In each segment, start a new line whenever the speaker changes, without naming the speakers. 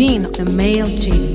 Gene, the male Gene.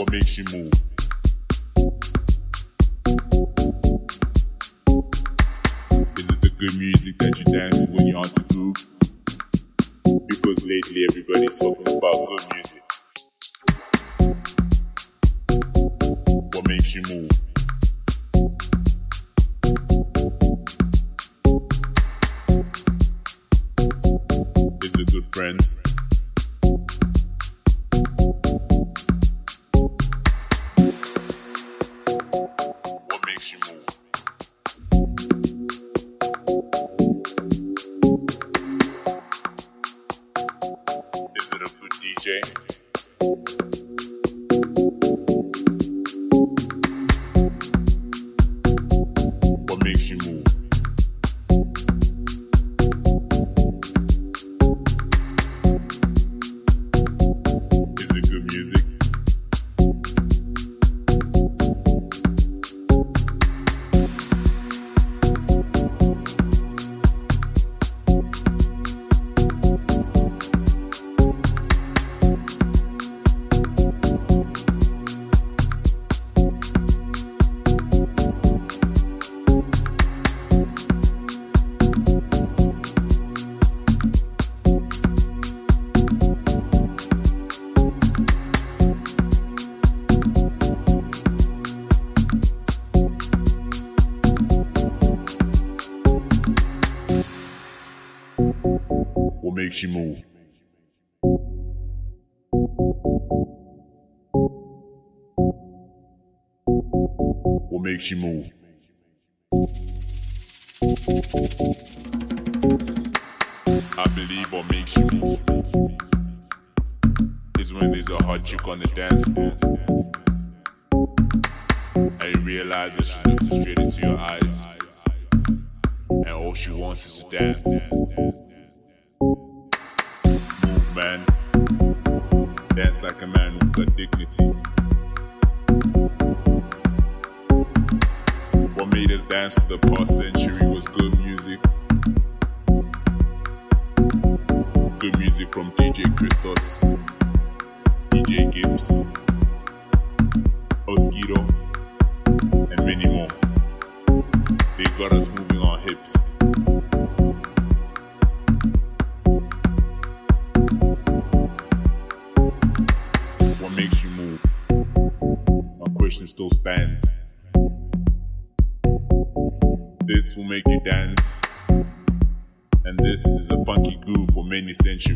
What makes you move? Is it the good music that you dance to when you're on to groove? Because lately everybody's talking about good music. What makes you move? Is it good friends? Makes you move? What makes you move? I believe what makes you move is when there's a hot chick on the dance floor. And you realize that she's looking straight into your eyes. And all she wants is to dance. Like a man who's dignity. What made us dance for the past century for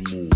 makes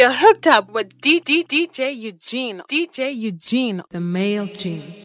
You're hooked up with D D DJ Eugene. DJ Eugene.
The male gene.